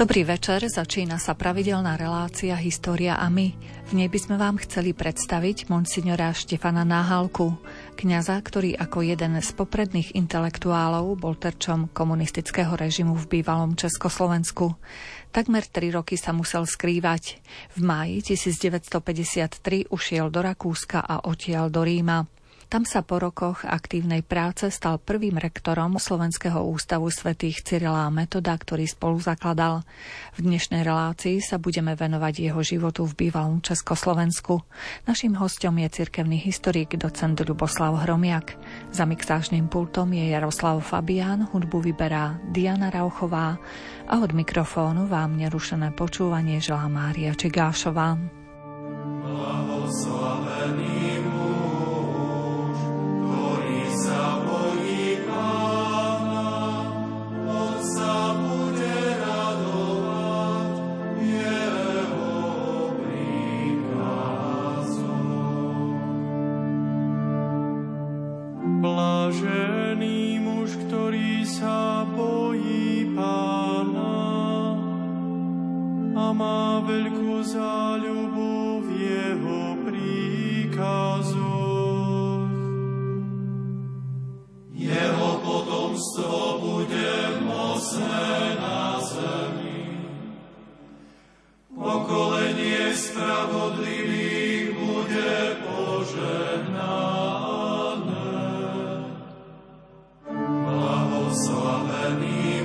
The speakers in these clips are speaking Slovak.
Dobrý večer, začína sa pravidelná relácia História a my. V nej by sme vám chceli predstaviť monsignora Štefana Náhalku, kňaza, ktorý ako jeden z popredných intelektuálov bol terčom komunistického režimu v bývalom Československu. Takmer tri roky sa musel skrývať. V máji 1953 ušiel do Rakúska a odtiaľ do Ríma. Tam sa po rokoch aktívnej práce stal prvým rektorom Slovenského ústavu svätých Cyrila a Metoda, ktorý spolu zakladal. V dnešnej relácii sa budeme venovať jeho životu v bývalom Československu. Naším hostom je cirkevný historik docent Ľuboslav Hromiak. Za mixážnym pultom je Jaroslav Fabián, hudbu vyberá Diana Rauchová a od mikrofónu vám nerušené počúvanie želá Mária Čigášová. Blahoslavený sa ľubov jeho príkazoch. Jeho potomstvo bude mocné na zemi. Pokolenie spravodlivých bude požehnané. Blahoslavený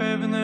paving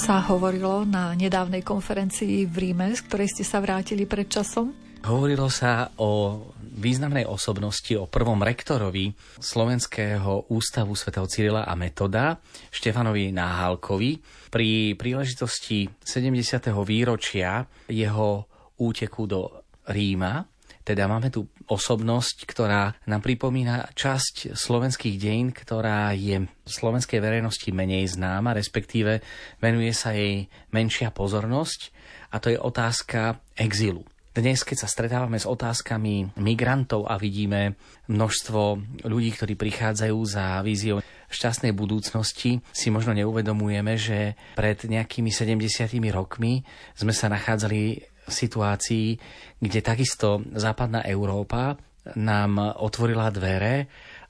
sa hovorilo na nedávnej konferencii v Ríme, z ktorej ste sa vrátili pred časom? Hovorilo sa o významnej osobnosti, o prvom rektorovi Slovenského ústavu svätého Cyrila a Metoda, Štefanovi Náhalkovi, pri príležitosti 70. výročia jeho úteku do Ríma. Teda máme tu osobnosť, ktorá nám pripomína časť slovenských dejín, ktorá je v slovenskej verejnosti menej známa, respektíve venuje sa jej menšia pozornosť a to je otázka exilu. Dnes, keď sa stretávame s otázkami migrantov a vidíme množstvo ľudí, ktorí prichádzajú za víziou šťastnej budúcnosti, si možno neuvedomujeme, že pred nejakými 70 rokmi sme sa nachádzali situácii, kde takisto západná Európa nám otvorila dvere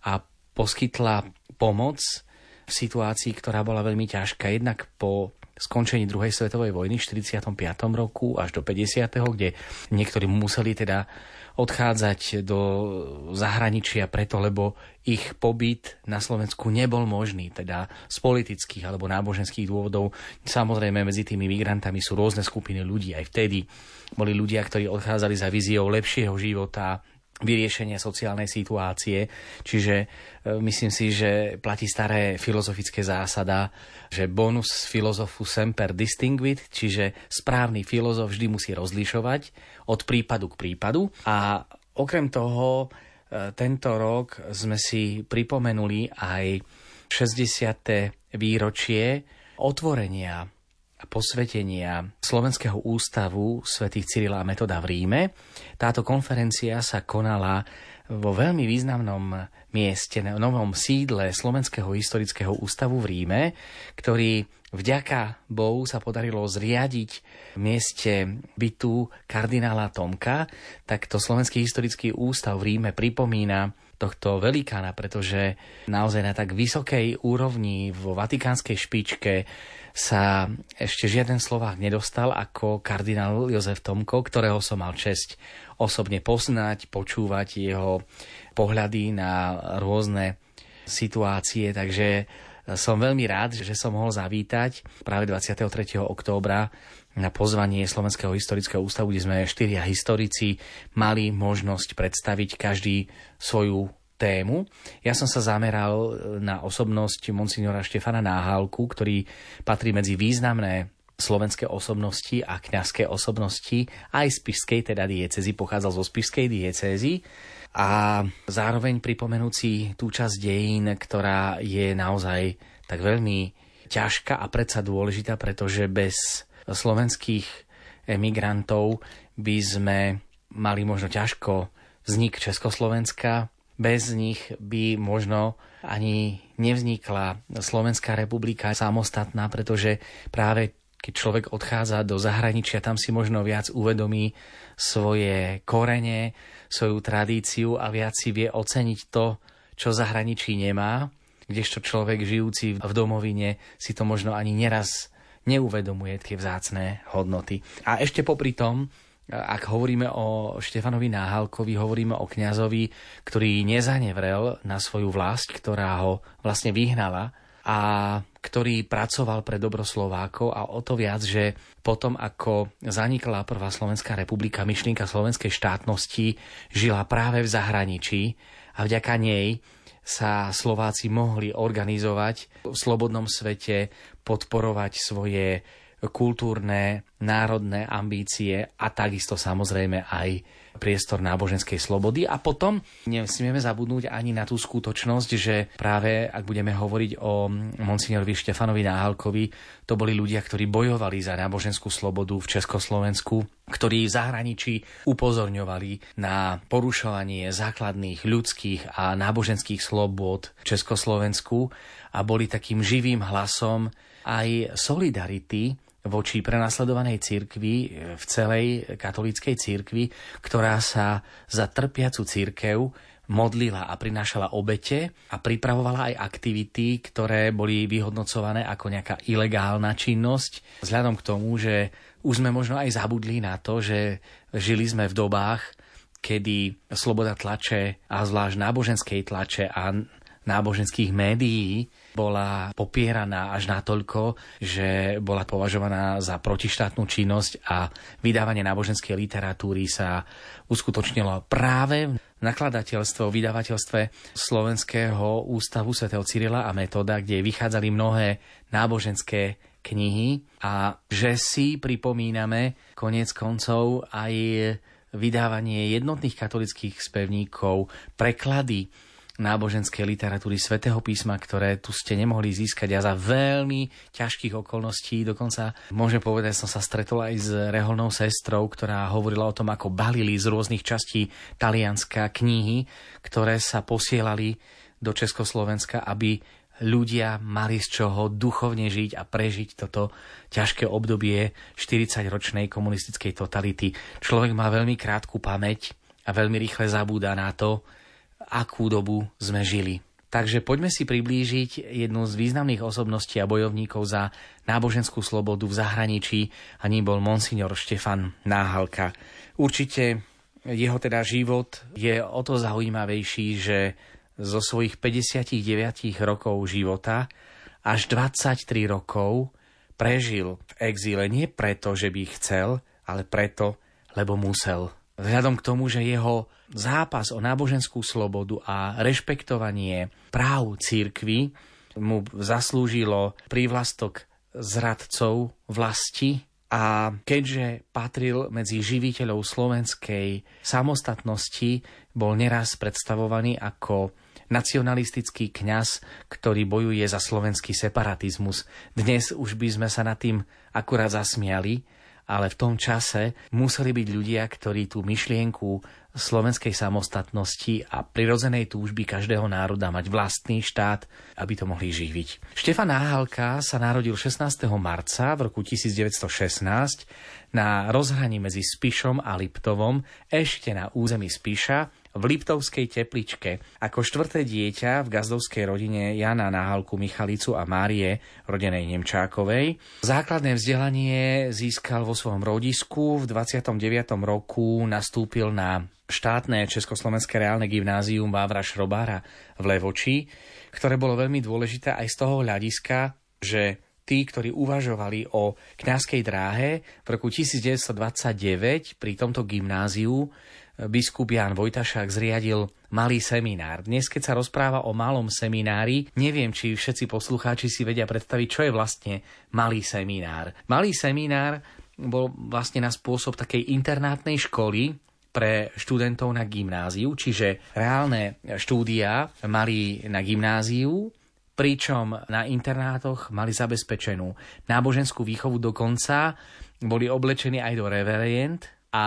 a poskytla pomoc v situácii, ktorá bola veľmi ťažká. Jednak po skončení druhej svetovej vojny v 45. roku až do 50., kde niektorí museli teda odchádzať do zahraničia preto, lebo ich pobyt na Slovensku nebol možný, teda z politických alebo náboženských dôvodov. Samozrejme, medzi tými migrantami sú rôzne skupiny ľudí. Aj vtedy boli ľudia, ktorí odchádzali za víziou lepšieho života, vyriešenia sociálnej situácie. Čiže e, myslím si, že platí staré filozofické zásada, že bonus filozofu semper distinguit, čiže správny filozof vždy musí rozlišovať od prípadu k prípadu. A okrem toho, e, tento rok sme si pripomenuli aj 60. výročie otvorenia posvetenia Slovenského ústavu svätých Cyrila a Metoda v Ríme. Táto konferencia sa konala vo veľmi významnom mieste, novom sídle Slovenského historického ústavu v Ríme, ktorý vďaka Bohu sa podarilo zriadiť v mieste bytu kardinála Tomka, tak to Slovenský historický ústav v Ríme pripomína tohto velikána, pretože naozaj na tak vysokej úrovni vo vatikánskej špičke sa ešte žiaden Slovák nedostal ako kardinál Jozef Tomko, ktorého som mal česť osobne poznať, počúvať jeho pohľady na rôzne situácie, takže som veľmi rád, že som mohol zavítať práve 23. októbra na pozvanie Slovenského historického ústavu, kde sme štyria historici mali možnosť predstaviť každý svoju tému. Ja som sa zameral e, na osobnosť monsignora Štefana Náhalku, ktorý patrí medzi významné slovenské osobnosti a kňazské osobnosti aj z Pišskej teda diecezy, pochádzal zo Spišskej diecezy a zároveň pripomenúci tú časť dejín, ktorá je naozaj tak veľmi ťažká a predsa dôležitá, pretože bez slovenských emigrantov by sme mali možno ťažko vznik Československa, bez nich by možno ani nevznikla Slovenská republika samostatná, pretože práve keď človek odchádza do zahraničia, tam si možno viac uvedomí svoje korene, svoju tradíciu a viac si vie oceniť to, čo zahraničí nemá, kdežto človek žijúci v domovine si to možno ani neraz neuvedomuje tie vzácné hodnoty. A ešte popri tom, ak hovoríme o Štefanovi Náhalkovi, hovoríme o kňazovi, ktorý nezanevrel na svoju vlast, ktorá ho vlastne vyhnala a ktorý pracoval pre dobro Slovákov a o to viac, že potom, ako zanikla prvá Slovenská republika, myšlienka slovenskej štátnosti žila práve v zahraničí a vďaka nej sa Slováci mohli organizovať v slobodnom svete, podporovať svoje kultúrne, národné ambície a takisto samozrejme aj priestor náboženskej slobody. A potom nesmieme zabudnúť ani na tú skutočnosť, že práve ak budeme hovoriť o monsignorovi Štefanovi Náhalkovi, to boli ľudia, ktorí bojovali za náboženskú slobodu v Československu, ktorí v zahraničí upozorňovali na porušovanie základných ľudských a náboženských slobod v Československu a boli takým živým hlasom aj solidarity voči prenasledovanej cirkvi v celej katolíckej cirkvi, ktorá sa za trpiacu církev modlila a prinášala obete a pripravovala aj aktivity, ktoré boli vyhodnocované ako nejaká ilegálna činnosť. Vzhľadom k tomu, že už sme možno aj zabudli na to, že žili sme v dobách, kedy sloboda tlače a zvlášť náboženskej tlače a náboženských médií bola popieraná až natoľko, že bola považovaná za protištátnu činnosť a vydávanie náboženskej literatúry sa uskutočnilo práve v nakladateľstve, o vydavateľstve Slovenského ústavu svätého Cyrila a Metoda, kde vychádzali mnohé náboženské knihy. A že si pripomíname konec koncov aj vydávanie jednotných katolických spevníkov, preklady náboženskej literatúry svätého písma, ktoré tu ste nemohli získať a za veľmi ťažkých okolností. Dokonca môžem povedať, som sa stretol aj s reholnou sestrou, ktorá hovorila o tom, ako balili z rôznych častí Talianska knihy, ktoré sa posielali do Československa, aby ľudia mali z čoho duchovne žiť a prežiť toto ťažké obdobie 40-ročnej komunistickej totality. Človek má veľmi krátku pamäť a veľmi rýchle zabúda na to, akú dobu sme žili. Takže poďme si priblížiť jednu z významných osobností a bojovníkov za náboženskú slobodu v zahraničí a ním bol monsignor Štefan Náhalka. Určite jeho teda život je o to zaujímavejší, že zo svojich 59 rokov života až 23 rokov prežil v exíle nie preto, že by chcel, ale preto, lebo musel. Vzhľadom k tomu, že jeho zápas o náboženskú slobodu a rešpektovanie práv církvy mu zaslúžilo prívlastok zradcov vlasti a keďže patril medzi živiteľov slovenskej samostatnosti, bol neraz predstavovaný ako nacionalistický kňaz, ktorý bojuje za slovenský separatizmus. Dnes už by sme sa nad tým akurát zasmiali, ale v tom čase museli byť ľudia, ktorí tú myšlienku slovenskej samostatnosti a prirodzenej túžby každého národa mať vlastný štát, aby to mohli živiť. Štefan Náhalka sa narodil 16. marca v roku 1916 na rozhraní medzi Spišom a Liptovom, ešte na území Spiša, v Liptovskej tepličke. Ako štvrté dieťa v gazdovskej rodine Jana Náhalku Michalicu a Márie, rodenej Nemčákovej. Základné vzdelanie získal vo svojom rodisku. V 29. roku nastúpil na štátne Československé reálne gymnázium Vávra Šrobára v Levoči, ktoré bolo veľmi dôležité aj z toho hľadiska, že tí, ktorí uvažovali o kňazskej dráhe v roku 1929 pri tomto gymnáziu biskup Jan Vojtašák zriadil malý seminár. Dnes, keď sa rozpráva o malom seminári, neviem, či všetci poslucháči si vedia predstaviť, čo je vlastne malý seminár. Malý seminár bol vlastne na spôsob takej internátnej školy, pre študentov na gymnáziu, čiže reálne štúdia mali na gymnáziu, pričom na internátoch mali zabezpečenú náboženskú výchovu dokonca, boli oblečení aj do reverient, a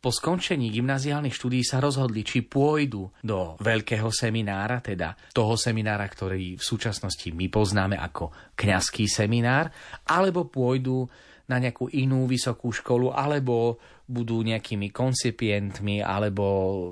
po skončení gymnaziálnych štúdií sa rozhodli, či pôjdu do veľkého seminára, teda toho seminára, ktorý v súčasnosti my poznáme ako kňazský seminár, alebo pôjdu na nejakú inú vysokú školu, alebo budú nejakými koncipientmi alebo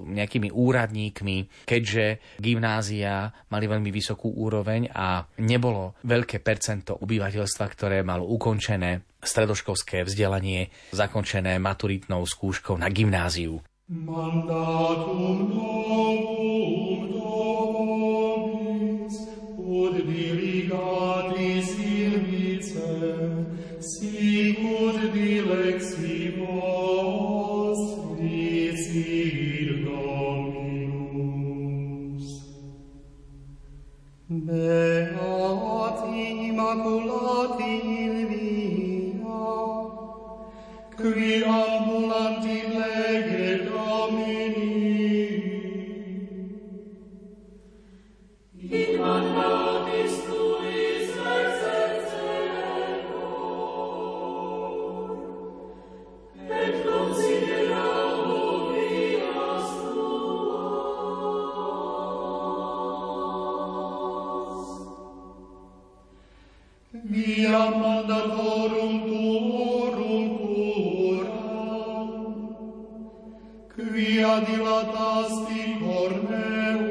nejakými úradníkmi, keďže gymnázia mali veľmi vysokú úroveň a nebolo veľké percento obyvateľstva, ktoré malo ukončené stredoškolské vzdelanie, zakončené maturitnou skúškou na gymnáziu. Mandatum novum ud Beati immaculati in via, qui ambulanti lege domini. In Maria mandatorum tuorum cura, quia dilatasti cornea,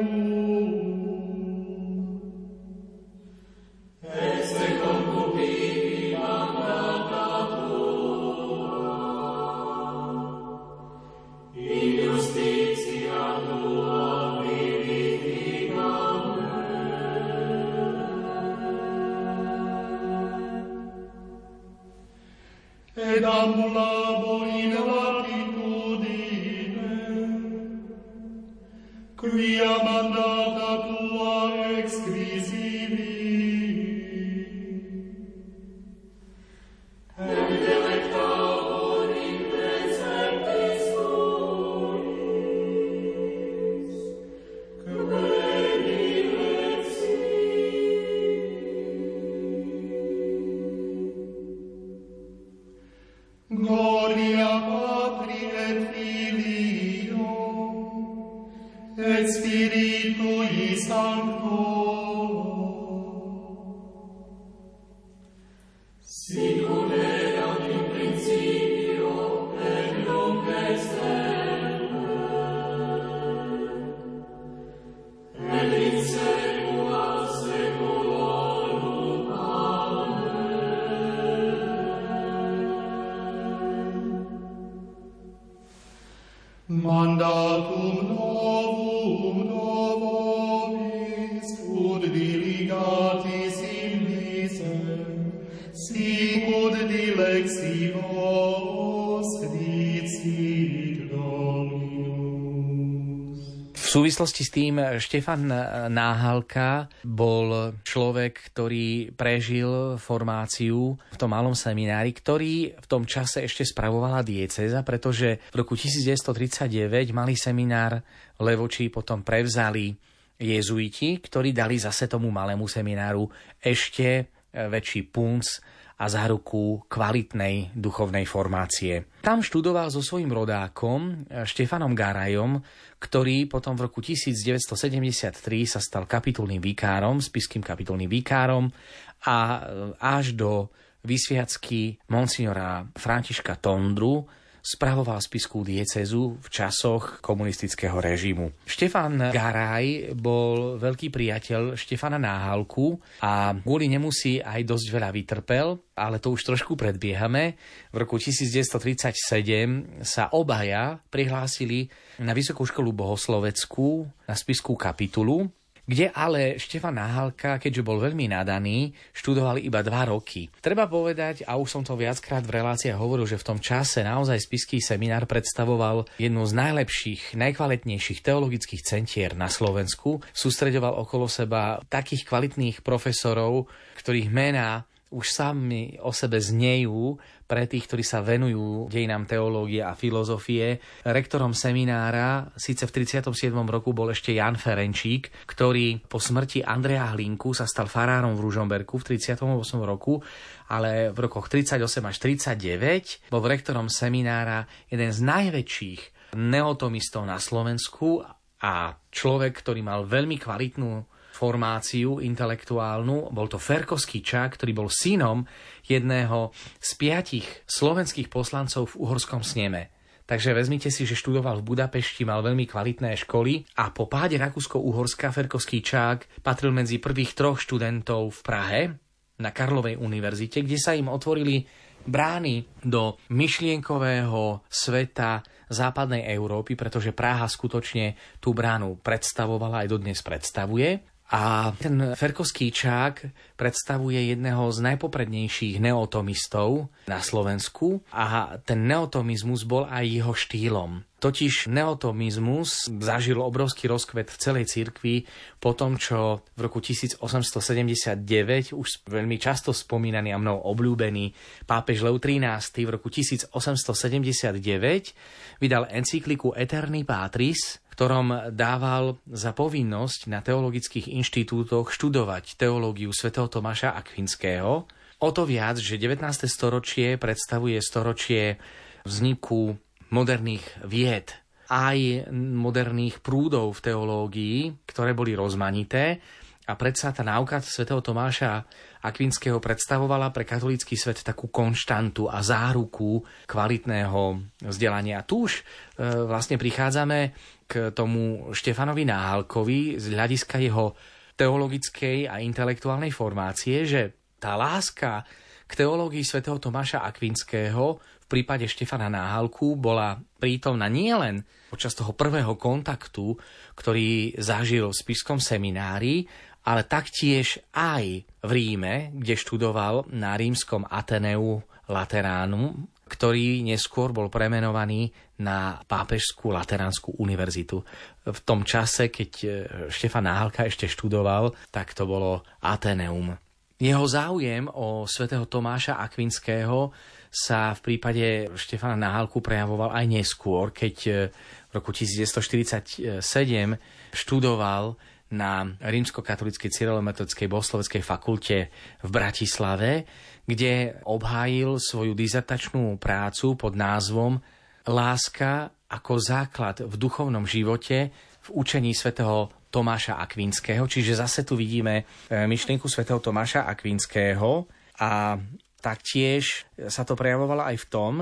ambulavo in latitudine. Quia mandata tua Štefan Náhalka bol človek, ktorý prežil formáciu v tom malom seminári, ktorý v tom čase ešte spravovala dieceza, pretože v roku 1939 malý seminár Levočí potom prevzali jezuiti, ktorí dali zase tomu malému semináru ešte väčší punc a záruku kvalitnej duchovnej formácie. Tam študoval so svojím rodákom Štefanom Garajom, ktorý potom v roku 1973 sa stal kapitulným vikárom, spiským kapitulným vikárom a až do vysviacky monsignora Františka Tondru spravoval spiskú diecezu v časoch komunistického režimu. Štefan Garaj bol veľký priateľ Štefana Náhalku a kvôli nemu si aj dosť veľa vytrpel, ale to už trošku predbiehame. V roku 1937 sa obaja prihlásili na Vysokú školu bohosloveckú na spiskú kapitulu kde ale Štefan Náhalka, keďže bol veľmi nadaný, študovali iba dva roky. Treba povedať, a už som to viackrát v reláciách hovoril, že v tom čase naozaj spiský seminár predstavoval jednu z najlepších, najkvalitnejších teologických centier na Slovensku. Sústreďoval okolo seba takých kvalitných profesorov, ktorých mená už sami o sebe znejú pre tých, ktorí sa venujú dejinám teológie a filozofie. Rektorom seminára síce v 37. roku bol ešte Jan Ferenčík, ktorý po smrti Andrea Hlinku sa stal farárom v Ružomberku v 38. roku, ale v rokoch 38 až 39 bol rektorom seminára jeden z najväčších neotomistov na Slovensku a človek, ktorý mal veľmi kvalitnú formáciu intelektuálnu. Bol to Ferkovský Čák, ktorý bol synom jedného z piatich slovenských poslancov v uhorskom sneme. Takže vezmite si, že študoval v Budapešti, mal veľmi kvalitné školy a po páde Rakúsko-Uhorska Ferkovský Čák patril medzi prvých troch študentov v Prahe na Karlovej univerzite, kde sa im otvorili brány do myšlienkového sveta západnej Európy, pretože Praha skutočne tú bránu predstavovala aj dodnes predstavuje. A ten Ferkovský čák predstavuje jedného z najpoprednejších neotomistov na Slovensku a ten neotomizmus bol aj jeho štýlom. Totiž neotomizmus zažil obrovský rozkvet v celej cirkvi po tom, čo v roku 1879 už veľmi často spomínaný a mnou obľúbený pápež Leo XIII v roku 1879 vydal encykliku Eterni Patris, ktorom dával za povinnosť na teologických inštitútoch študovať teológiu svätého Tomáša Akvinského. O to viac, že 19. storočie predstavuje storočie vzniku moderných vied, aj moderných prúdov v teológii, ktoré boli rozmanité a predsa tá náuka svätého Tomáša Akvinského predstavovala pre katolícky svet takú konštantu a záruku kvalitného vzdelania. Tu už e, vlastne prichádzame k tomu Štefanovi Náhalkovi z hľadiska jeho teologickej a intelektuálnej formácie, že tá láska k teológii svätého Tomáša Akvinského v prípade Štefana Náhalku bola prítomná nielen počas toho prvého kontaktu, ktorý zažil v spiskom seminári, ale taktiež aj v Ríme, kde študoval na rímskom Ateneu Lateránu, ktorý neskôr bol premenovaný na Pápežskú Lateránsku univerzitu. V tom čase, keď e, Štefan Náhalka ešte študoval, tak to bolo Ateneum. Jeho záujem o svätého Tomáša Akvinského sa v prípade Štefana Náhalku prejavoval aj neskôr, keď e, v roku 1947 študoval na rímsko-katolíckej cyrilometodickej bohosloveckej fakulte v Bratislave, kde obhájil svoju dizertačnú prácu pod názvom Láska ako základ v duchovnom živote v učení svätého Tomáša Akvinského. Čiže zase tu vidíme e, myšlienku svätého Tomáša Akvinského a taktiež sa to prejavovalo aj v tom,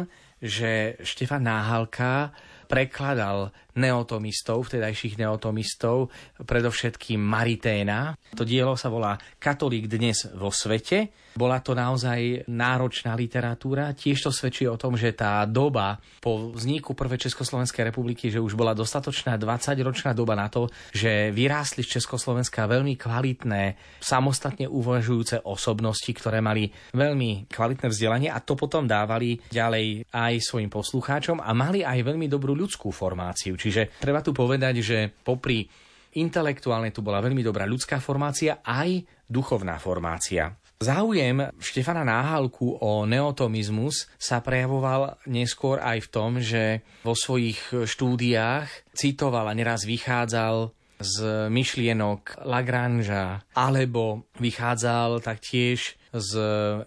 že Štefan Náhalka prekladal neotomistov, vtedajších neotomistov, predovšetkým Mariténa. To dielo sa volá Katolík dnes vo svete. Bola to naozaj náročná literatúra. Tiež to svedčí o tom, že tá doba po vzniku Prvej Československej republiky, že už bola dostatočná 20-ročná doba na to, že vyrástli z Československa veľmi kvalitné, samostatne uvažujúce osobnosti, ktoré mali veľmi kvalitné vzdelanie a to potom dávali ďalej aj svojim poslucháčom a mali aj veľmi dobrú ľudskú formáciu. Čiže treba tu povedať, že popri intelektuálne tu bola veľmi dobrá ľudská formácia, aj duchovná formácia. Záujem Štefana Náhalku o neotomizmus sa prejavoval neskôr aj v tom, že vo svojich štúdiách citoval a neraz vychádzal z myšlienok Lagrangea, alebo vychádzal taktiež z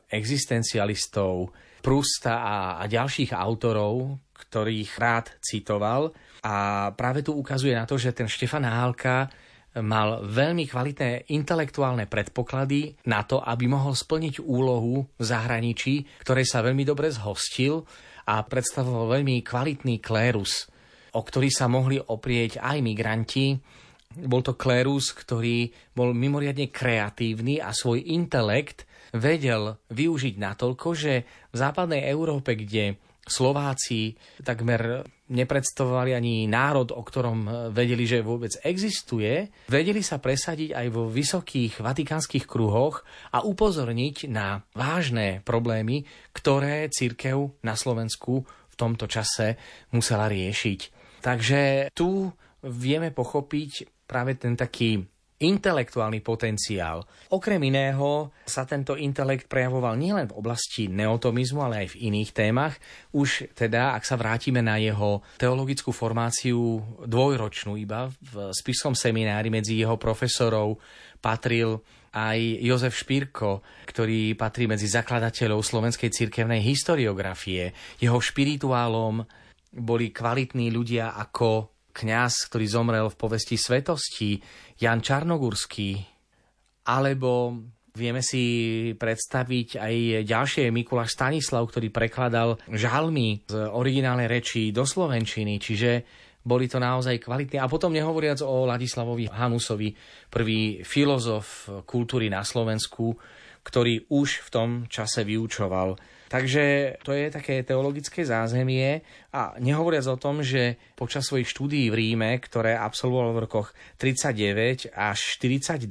existencialistov Prusta a, a ďalších autorov, ktorých rád citoval. A práve tu ukazuje na to, že ten Štefan Hálka mal veľmi kvalitné intelektuálne predpoklady na to, aby mohol splniť úlohu v zahraničí, ktorej sa veľmi dobre zhostil a predstavoval veľmi kvalitný klérus, o ktorý sa mohli oprieť aj migranti. Bol to klérus, ktorý bol mimoriadne kreatívny a svoj intelekt vedel využiť natoľko, že v západnej Európe, kde Slováci takmer nepredstavovali ani národ, o ktorom vedeli, že vôbec existuje, vedeli sa presadiť aj vo vysokých vatikánskych kruhoch a upozorniť na vážne problémy, ktoré církev na Slovensku v tomto čase musela riešiť. Takže tu vieme pochopiť práve ten taký intelektuálny potenciál. Okrem iného sa tento intelekt prejavoval nielen v oblasti neotomizmu, ale aj v iných témach. Už teda, ak sa vrátime na jeho teologickú formáciu dvojročnú iba v spiskom seminári medzi jeho profesorov patril aj Jozef Špírko, ktorý patrí medzi zakladateľov slovenskej cirkevnej historiografie. Jeho špirituálom boli kvalitní ľudia ako kňaz, ktorý zomrel v povesti svetosti, Jan Čarnogurský, alebo vieme si predstaviť aj ďalšie Mikuláš Stanislav, ktorý prekladal žalmy z originálnej reči do slovenčiny, čiže boli to naozaj kvalitní. A potom nehovoriac o Ladislavovi Hanusovi, prvý filozof kultúry na Slovensku, ktorý už v tom čase vyučoval Takže to je také teologické zázemie a nehovoriac o tom, že počas svojich štúdií v Ríme, ktoré absolvoval v rokoch 39 až 42,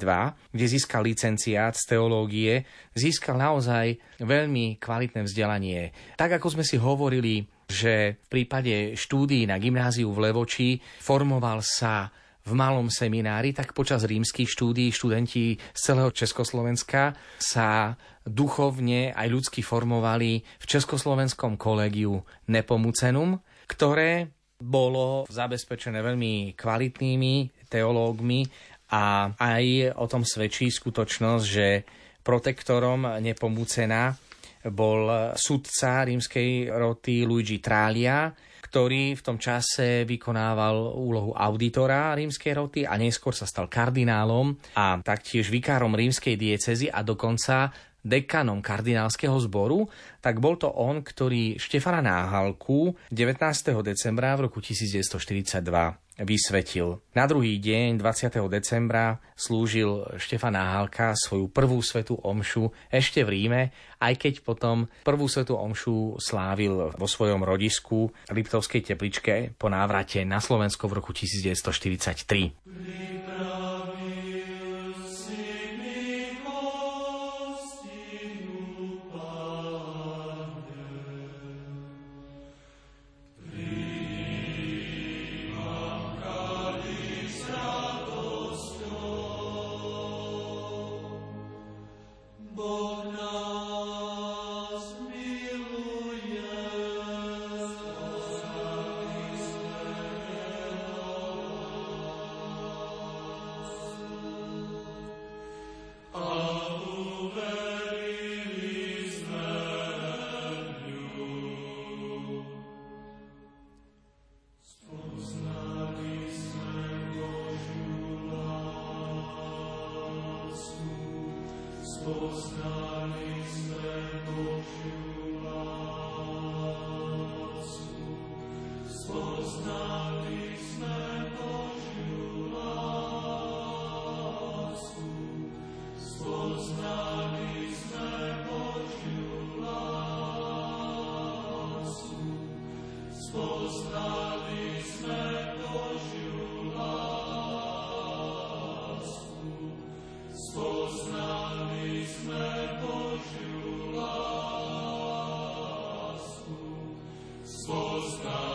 kde získal licenciát z teológie, získal naozaj veľmi kvalitné vzdelanie. Tak ako sme si hovorili, že v prípade štúdií na gymnáziu v Levoči formoval sa v malom seminári, tak počas rímskych štúdií študenti z celého Československa sa duchovne aj ľudsky formovali v Československom kolegiu Nepomucenum, ktoré bolo zabezpečené veľmi kvalitnými teológmi a aj o tom svedčí skutočnosť, že protektorom Nepomucena bol sudca rímskej roty Luigi Trália, ktorý v tom čase vykonával úlohu auditora rímskej roty a neskôr sa stal kardinálom a taktiež vikárom rímskej diecezy a dokonca dekanom kardinálskeho zboru, tak bol to on, ktorý Štefana Náhalku 19. decembra v roku 1942 vysvetil. Na druhý deň, 20. decembra, slúžil Štefan Náhalka svoju prvú svetú omšu ešte v Ríme, aj keď potom prvú svetú omšu slávil vo svojom rodisku Liptovskej tepličke po návrate na Slovensko v roku 1943. Christus da.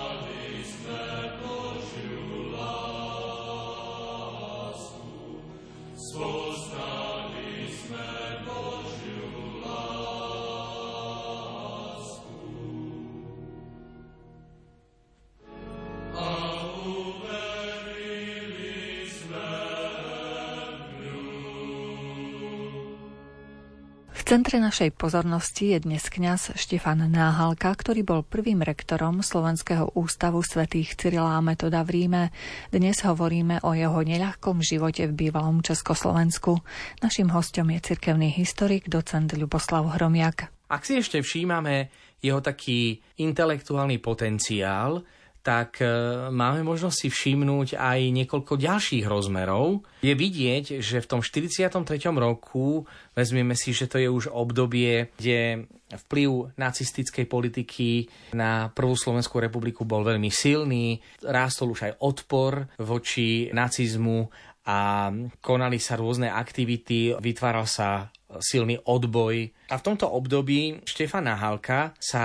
Centre našej pozornosti je dnes kňaz Štefan Náhalka, ktorý bol prvým rektorom Slovenského ústavu svätých Cyrila a Metoda v Ríme. Dnes hovoríme o jeho neľahkom živote v bývalom Československu. Našim hostom je cirkevný historik, docent Ľuboslav Hromiak. Ak si ešte všímame jeho taký intelektuálny potenciál, tak e, máme možnosť si všimnúť aj niekoľko ďalších rozmerov. Je vidieť, že v tom 43. roku, vezmeme si, že to je už obdobie, kde vplyv nacistickej politiky na prvú Slovenskú republiku bol veľmi silný, rástol už aj odpor voči nacizmu a konali sa rôzne aktivity, vytváral sa silný odboj. A v tomto období Štefan Nahalka sa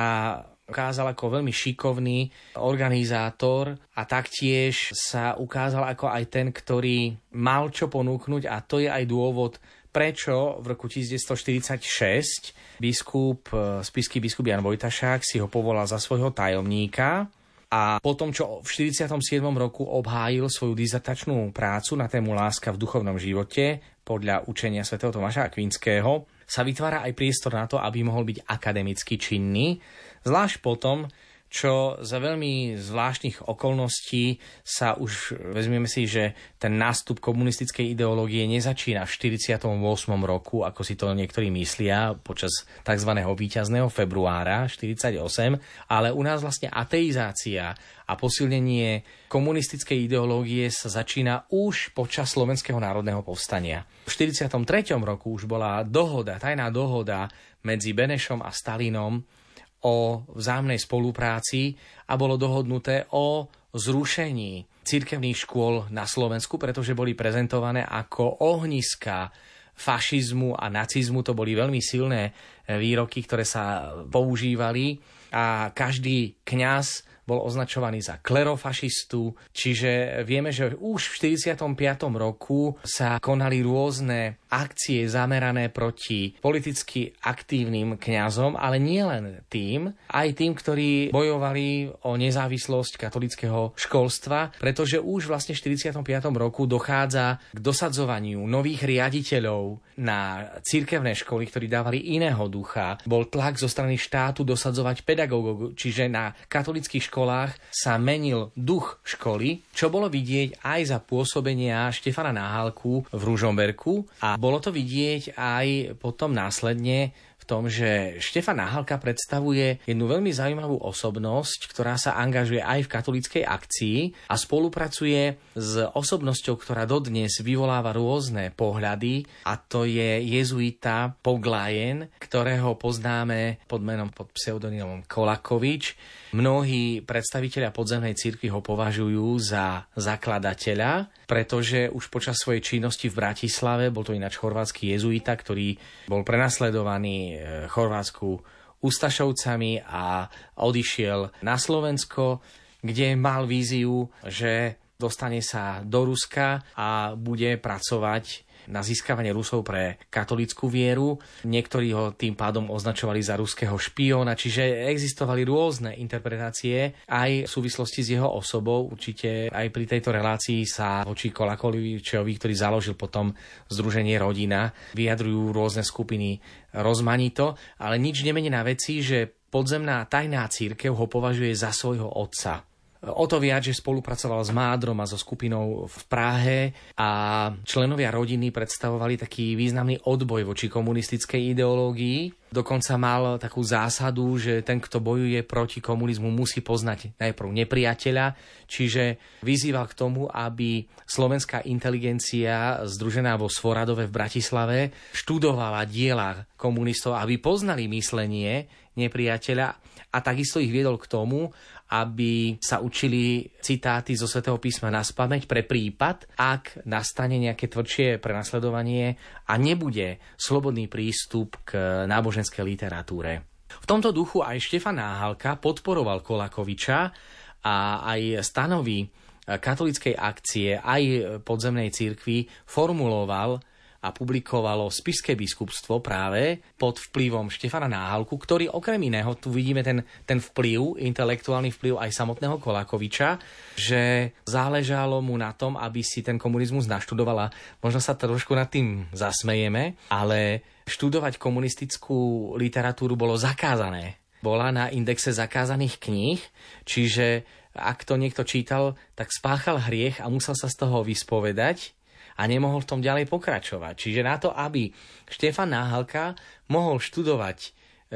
ukázal ako veľmi šikovný organizátor a taktiež sa ukázal ako aj ten, ktorý mal čo ponúknuť a to je aj dôvod, prečo v roku 1946 biskup, spisky biskup Jan Vojtašák si ho povolal za svojho tajomníka a potom, čo v 47. roku obhájil svoju dizertačnú prácu na tému Láska v duchovnom živote podľa učenia svätého Tomáša Akvinského, sa vytvára aj priestor na to, aby mohol byť akademicky činný Zvlášť potom, čo za veľmi zvláštnych okolností sa už, vezmeme si, že ten nástup komunistickej ideológie nezačína v 48. roku, ako si to niektorí myslia, počas tzv. víťazného februára 48, ale u nás vlastne ateizácia a posilnenie komunistickej ideológie sa začína už počas Slovenského národného povstania. V 43. roku už bola dohoda, tajná dohoda medzi Benešom a Stalinom, o vzájomnej spolupráci a bolo dohodnuté o zrušení cirkevných škôl na Slovensku, pretože boli prezentované ako ohniska fašizmu a nacizmu. To boli veľmi silné výroky, ktoré sa používali a každý kňaz bol označovaný za klerofašistu, čiže vieme, že už v 45. roku sa konali rôzne akcie zamerané proti politicky aktívnym kňazom, ale nie len tým, aj tým, ktorí bojovali o nezávislosť katolického školstva, pretože už vlastne v 45. roku dochádza k dosadzovaniu nových riaditeľov na cirkevné školy, ktorí dávali iného ducha. Bol tlak zo strany štátu dosadzovať pedagógov, čiže na katolických školách školách sa menil duch školy, čo bolo vidieť aj za pôsobenia Štefana Náhalku v Ružomberku a bolo to vidieť aj potom následne tom, že Štefan Náhalka predstavuje jednu veľmi zaujímavú osobnosť, ktorá sa angažuje aj v katolíckej akcii a spolupracuje s osobnosťou, ktorá dodnes vyvoláva rôzne pohľady a to je jezuita Poglajen, ktorého poznáme pod menom pod pseudonymom Kolakovič. Mnohí predstavitelia podzemnej cirkvi ho považujú za zakladateľa, pretože už počas svojej činnosti v Bratislave, bol to ináč chorvátsky jezuita, ktorý bol prenasledovaný E, Chorvátsku Ustašovcami a odišiel na Slovensko, kde mal víziu, že dostane sa do Ruska a bude pracovať na získavanie Rusov pre katolickú vieru. Niektorí ho tým pádom označovali za ruského špióna, čiže existovali rôzne interpretácie aj v súvislosti s jeho osobou. Určite aj pri tejto relácii sa voči Kolakoličovi, ktorý založil potom Združenie Rodina, vyjadrujú rôzne skupiny rozmanito, ale nič nemení na veci, že podzemná tajná církev ho považuje za svojho otca. O to viac, že spolupracoval s Mádrom a so skupinou v Prahe a členovia rodiny predstavovali taký významný odboj voči komunistickej ideológii. Dokonca mal takú zásadu, že ten, kto bojuje proti komunizmu, musí poznať najprv nepriateľa, čiže vyzýval k tomu, aby slovenská inteligencia združená vo Svoradove v Bratislave študovala diela komunistov, aby poznali myslenie nepriateľa a takisto ich viedol k tomu, aby sa učili citáty zo svätého písma na spameť pre prípad, ak nastane nejaké tvrdšie prenasledovanie a nebude slobodný prístup k náboženskej literatúre. V tomto duchu aj Štefan Náhalka podporoval Kolakoviča a aj stanovy katolickej akcie, aj podzemnej cirkvi formuloval a publikovalo Spišské biskupstvo práve pod vplyvom Štefana Náhalku, ktorý okrem iného, tu vidíme ten, ten vplyv, intelektuálny vplyv aj samotného Kolákoviča, že záležalo mu na tom, aby si ten komunizmus naštudovala. Možno sa trošku nad tým zasmejeme, ale študovať komunistickú literatúru bolo zakázané. Bola na indexe zakázaných kníh, čiže ak to niekto čítal, tak spáchal hriech a musel sa z toho vyspovedať a nemohol v tom ďalej pokračovať. Čiže na to, aby Štefan Náhalka mohol študovať e,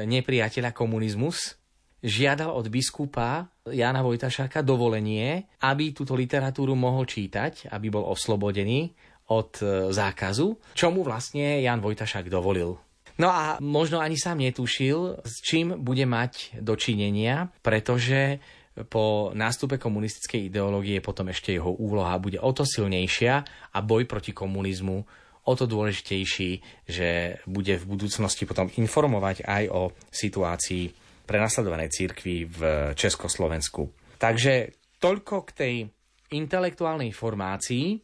nepriateľa komunizmus, žiadal od biskupa Jana Vojtašáka dovolenie, aby túto literatúru mohol čítať, aby bol oslobodený od e, zákazu, čo mu vlastne Jan Vojtašák dovolil. No a možno ani sám netušil, s čím bude mať dočinenia, pretože po nástupe komunistickej ideológie potom ešte jeho úloha bude o to silnejšia a boj proti komunizmu o to dôležitejší, že bude v budúcnosti potom informovať aj o situácii prenasledovanej církvy v Československu. Takže toľko k tej intelektuálnej formácii.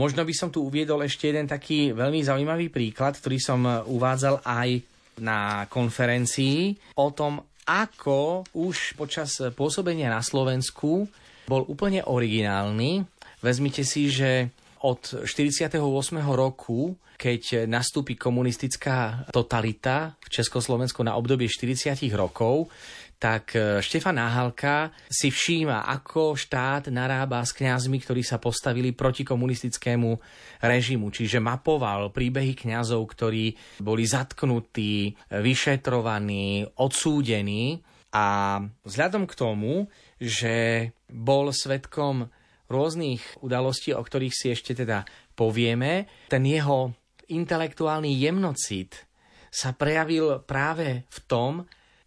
Možno by som tu uviedol ešte jeden taký veľmi zaujímavý príklad, ktorý som uvádzal aj na konferencii o tom, ako už počas pôsobenia na Slovensku bol úplne originálny. Vezmite si, že od 48. roku, keď nastúpi komunistická totalita v Československu na obdobie 40 rokov, tak e, Štefan Náhalka si všíma, ako štát narába s kňazmi, ktorí sa postavili proti komunistickému režimu. Čiže mapoval príbehy kňazov, ktorí boli zatknutí, vyšetrovaní, odsúdení. A vzhľadom k tomu, že bol svetkom rôznych udalostí, o ktorých si ešte teda povieme, ten jeho intelektuálny jemnocit sa prejavil práve v tom,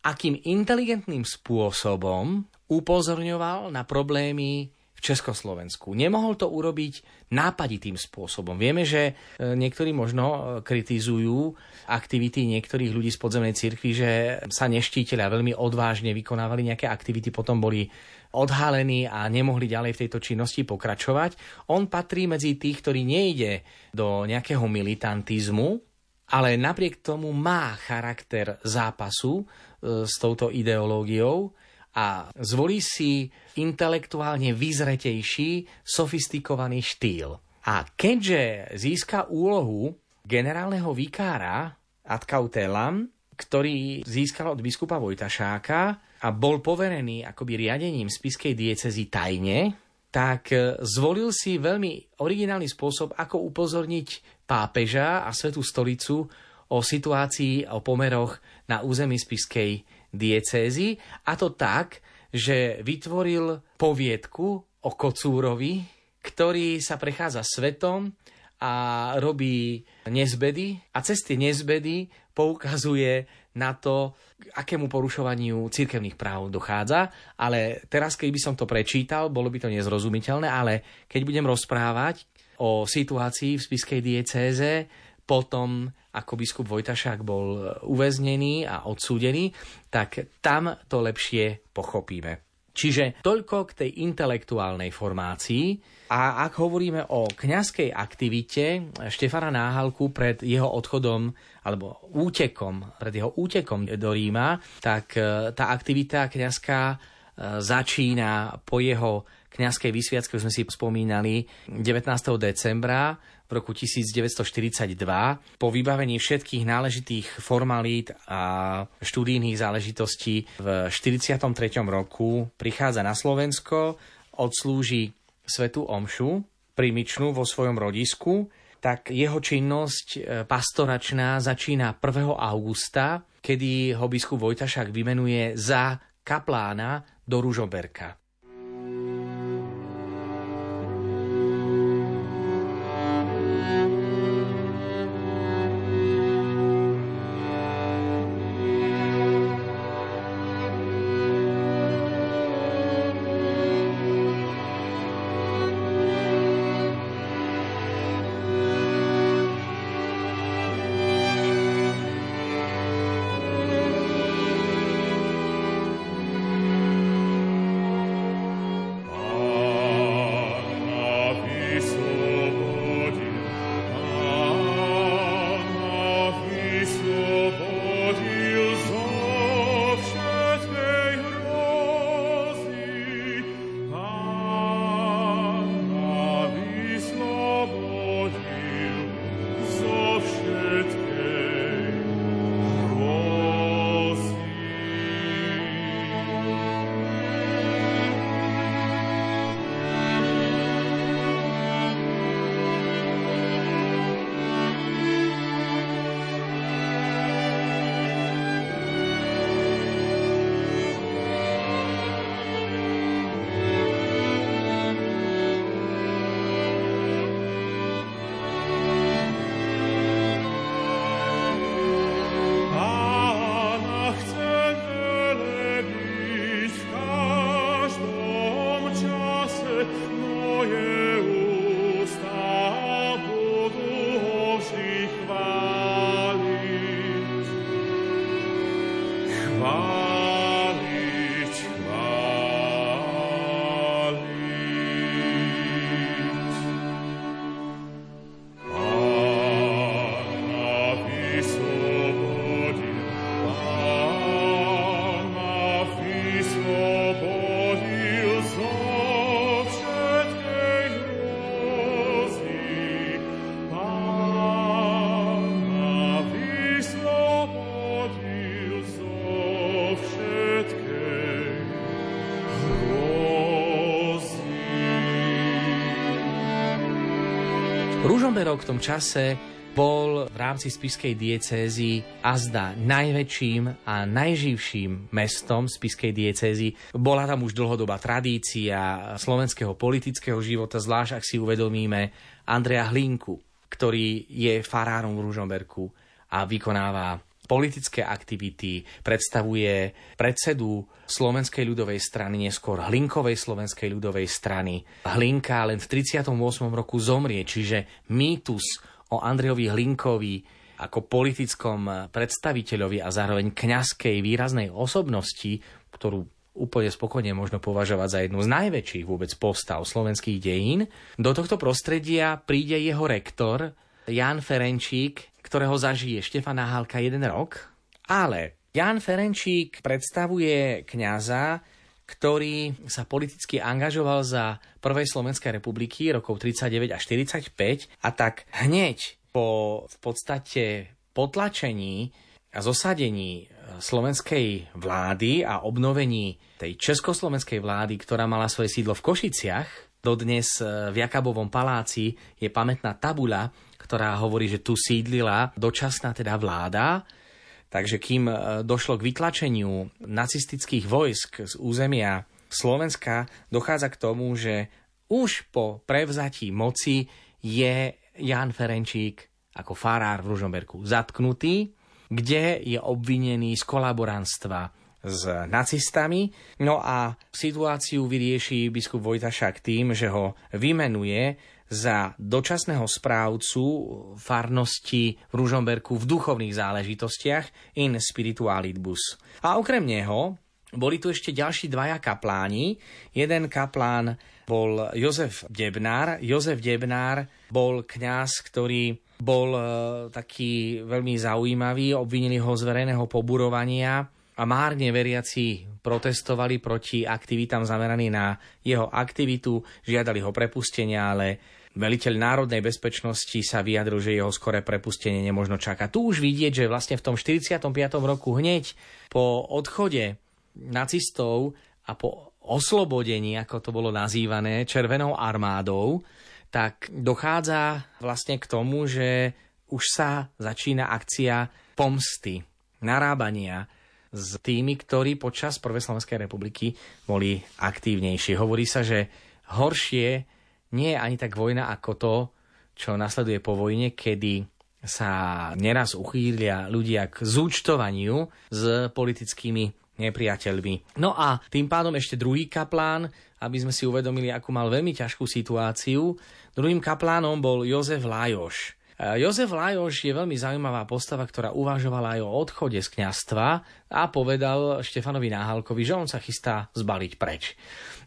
akým inteligentným spôsobom upozorňoval na problémy v Československu. Nemohol to urobiť nápaditým spôsobom. Vieme, že e, niektorí možno e, kritizujú aktivity niektorých ľudí z podzemnej cirkvi, že sa neštítili a veľmi odvážne vykonávali nejaké aktivity, potom boli odhalení a nemohli ďalej v tejto činnosti pokračovať. On patrí medzi tých, ktorí nejde do nejakého militantizmu, ale napriek tomu má charakter zápasu E, s touto ideológiou a zvolí si intelektuálne vyzretejší, sofistikovaný štýl. A keďže získa úlohu generálneho vikára ad cautelam, ktorý získal od biskupa Vojtašáka a bol poverený akoby riadením spiskej diecezy tajne, tak e, zvolil si veľmi originálny spôsob, ako upozorniť pápeža a Svetú stolicu o situácii, o pomeroch na území spiskej diecézy. A to tak, že vytvoril poviedku o Kocúrovi, ktorý sa prechádza svetom a robí nezbedy. A cez tie nezbedy poukazuje na to, akému porušovaniu cirkevných práv dochádza. Ale teraz, keď by som to prečítal, bolo by to nezrozumiteľné, ale keď budem rozprávať o situácii v spiskej diecéze, potom ako biskup Vojtašák bol uväznený a odsúdený, tak tam to lepšie pochopíme. Čiže toľko k tej intelektuálnej formácii. A ak hovoríme o kňazskej aktivite Štefana Náhalku pred jeho odchodom alebo útekom, pred jeho útekom do Ríma, tak e, tá aktivita kňazská začína po jeho kňazskej vysviacke, už sme si spomínali, 19. decembra v roku 1942. Po vybavení všetkých náležitých formalít a študijných záležitostí v 43. roku prichádza na Slovensko, odslúži Svetu Omšu, primičnú vo svojom rodisku, tak jeho činnosť e, pastoračná začína 1. augusta, kedy ho biskup Vojtašák vymenuje za kaplána do Ružoberka. Ružomberok v tom čase bol v rámci spiskej diecézy azda najväčším a najživším mestom spiskej diecézy. Bola tam už dlhodobá tradícia slovenského politického života, zvlášť ak si uvedomíme Andrea Hlinku, ktorý je farárom v Ružomberku a vykonáva politické aktivity, predstavuje predsedu Slovenskej ľudovej strany, neskôr Hlinkovej Slovenskej ľudovej strany. Hlinka len v 38. roku zomrie, čiže mýtus o Andrejovi Hlinkovi ako politickom predstaviteľovi a zároveň kňazskej výraznej osobnosti, ktorú úplne spokojne možno považovať za jednu z najväčších vôbec postav slovenských dejín. Do tohto prostredia príde jeho rektor Jan Ferenčík, ktorého zažije Štefan Náhalka jeden rok, ale Jan Ferenčík predstavuje kňaza, ktorý sa politicky angažoval za prvej Slovenskej republiky rokov 39 až 45 a tak hneď po v podstate potlačení a zosadení slovenskej vlády a obnovení tej československej vlády, ktorá mala svoje sídlo v Košiciach, dodnes v Jakabovom paláci je pamätná tabuľa, ktorá hovorí, že tu sídlila dočasná teda vláda, takže kým e, došlo k vytlačeniu nacistických vojsk z územia Slovenska, dochádza k tomu, že už po prevzatí moci je Jan Ferenčík ako farár v Ružomberku zatknutý, kde je obvinený z kolaborantstva s nacistami. No a situáciu vyrieši biskup Vojtašák tým, že ho vymenuje za dočasného správcu farnosti v Ružomberku v duchovných záležitostiach in spiritualitbus. A okrem neho boli tu ešte ďalší dvaja kapláni. Jeden kaplán bol Jozef Debnár. Jozef Debnár bol kňaz, ktorý bol e, taký veľmi zaujímavý, obvinený ho z verejného poburovania a márne veriaci protestovali proti aktivitám zameraným na jeho aktivitu, žiadali ho prepustenia, ale veliteľ národnej bezpečnosti sa vyjadril, že jeho skoré prepustenie nemožno čakať. Tu už vidieť, že vlastne v tom 45. roku hneď po odchode nacistov a po oslobodení, ako to bolo nazývané, Červenou armádou, tak dochádza vlastne k tomu, že už sa začína akcia pomsty, narábania s tými, ktorí počas Prvej Slovenskej republiky boli aktívnejší. Hovorí sa, že horšie nie je ani tak vojna ako to, čo nasleduje po vojne, kedy sa neraz uchýlia ľudia k zúčtovaniu s politickými nepriateľmi. No a tým pádom ešte druhý kaplán, aby sme si uvedomili, akú mal veľmi ťažkú situáciu. Druhým kaplánom bol Jozef Lajoš. Jozef Lajoš je veľmi zaujímavá postava, ktorá uvažovala aj o odchode z kňastva a povedal Štefanovi Náhalkovi, že on sa chystá zbaliť preč.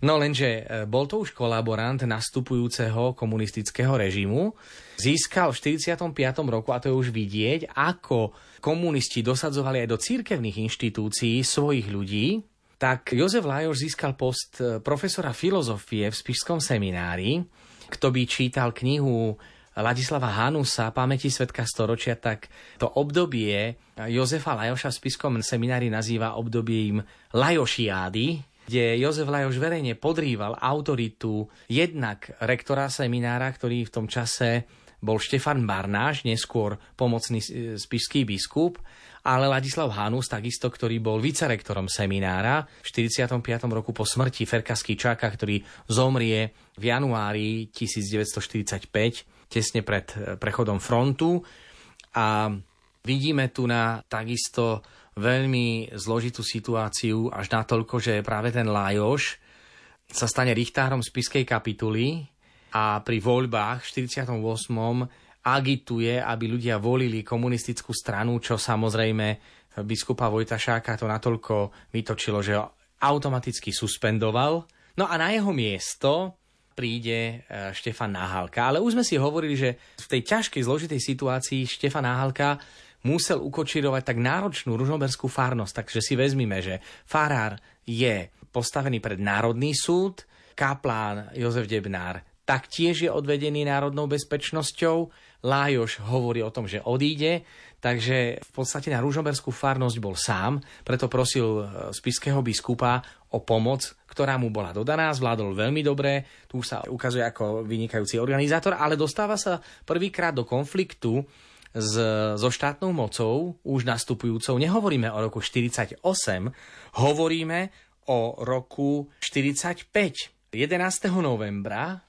No lenže e, bol to už kolaborant nastupujúceho komunistického režimu, získal v 45. roku, a to je už vidieť, ako komunisti dosadzovali aj do církevných inštitúcií svojich ľudí, tak Jozef Lajoš získal post e, profesora filozofie v Spišskom seminári. Kto by čítal knihu Ladislava Hanusa, pamäti svetka storočia, tak to obdobie Jozefa Lajoša v spiskom seminári nazýva obdobím Lajošiády, kde Jozef Lajoš verejne podrýval autoritu jednak rektora seminára, ktorý v tom čase bol Štefan Barnáš, neskôr pomocný spišský biskup, ale Ladislav Hanus, takisto, ktorý bol vicerektorom seminára v 45. roku po smrti Ferka Skýčáka, ktorý zomrie v januári 1945 tesne pred eh, prechodom frontu a vidíme tu na takisto veľmi zložitú situáciu až natoľko, že práve ten Lajoš sa stane richtárom spiskej kapituly a pri voľbách v 48. agituje, aby ľudia volili komunistickú stranu, čo samozrejme biskupa Vojtašáka to natoľko vytočilo, že automaticky suspendoval. No a na jeho miesto príde e, Štefan Náhalka. Ale už sme si hovorili, že v tej ťažkej, zložitej situácii Štefan Náhalka musel ukočírovať tak náročnú ružomberskú farnosť. Takže si vezmime, že farár je postavený pred Národný súd, kaplán Jozef Debnár taktiež je odvedený národnou bezpečnosťou, Lájoš hovorí o tom, že odíde, takže v podstate na Rúžomberskú farnosť bol sám, preto prosil e, spiského biskupa o pomoc, ktorá mu bola dodaná, zvládol veľmi dobre, tu sa ukazuje ako vynikajúci organizátor, ale dostáva sa prvýkrát do konfliktu s, so štátnou mocou, už nastupujúcou. Nehovoríme o roku 48, hovoríme o roku 45. 11. novembra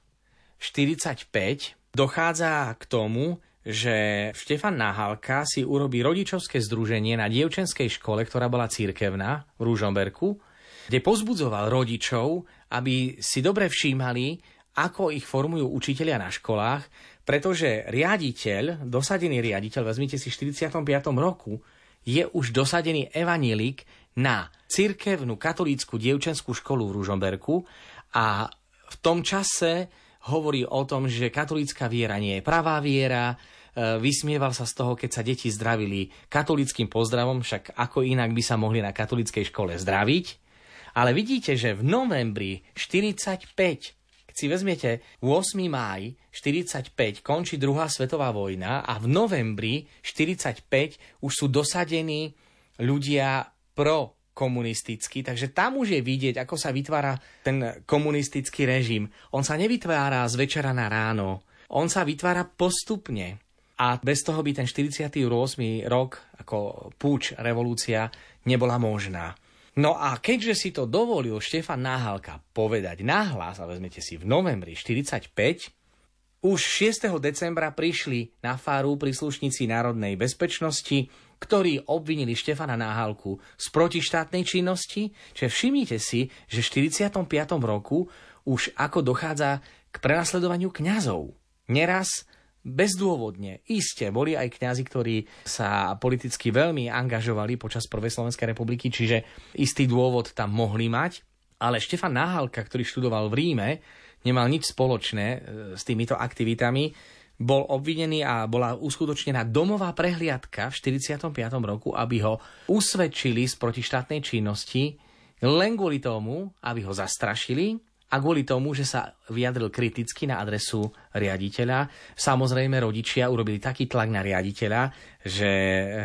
45 dochádza k tomu, že Štefan Nahalka si urobí rodičovské združenie na dievčenskej škole, ktorá bola církevná v Rúžomberku, kde pozbudzoval rodičov, aby si dobre všímali, ako ich formujú učitelia na školách, pretože riaditeľ, dosadený riaditeľ, vezmite si v 45. roku, je už dosadený evanielik na cirkevnú katolícku dievčenskú školu v Ružomberku a v tom čase hovorí o tom, že katolícka viera nie je pravá viera, e, vysmieval sa z toho, keď sa deti zdravili katolickým pozdravom, však ako inak by sa mohli na katolíckej škole zdraviť. Ale vidíte, že v novembri 45, keď si vezmiete 8. máj 45 končí druhá svetová vojna a v novembri 45 už sú dosadení ľudia pro komunistický, takže tam už je vidieť, ako sa vytvára ten komunistický režim. On sa nevytvára z večera na ráno, on sa vytvára postupne. A bez toho by ten 48. rok ako púč, revolúcia nebola možná. No a keďže si to dovolil Štefan Náhalka povedať nahlas, a vezmete si v novembri 45, už 6. decembra prišli na faru príslušníci národnej bezpečnosti, ktorí obvinili Štefana Náhalku z protištátnej činnosti, čiže všimnite si, že v 45. roku už ako dochádza k prenasledovaniu kňazov. Neraz bezdôvodne. Iste, boli aj kňazi, ktorí sa politicky veľmi angažovali počas Prvej Slovenskej republiky, čiže istý dôvod tam mohli mať. Ale Štefan Náhalka, ktorý študoval v Ríme, nemal nič spoločné e, s týmito aktivitami bol obvinený a bola uskutočnená domová prehliadka v 45. roku, aby ho usvedčili z protištátnej činnosti len kvôli tomu, aby ho zastrašili a kvôli tomu, že sa vyjadril kriticky na adresu riaditeľa. Samozrejme, rodičia urobili taký tlak na riaditeľa, že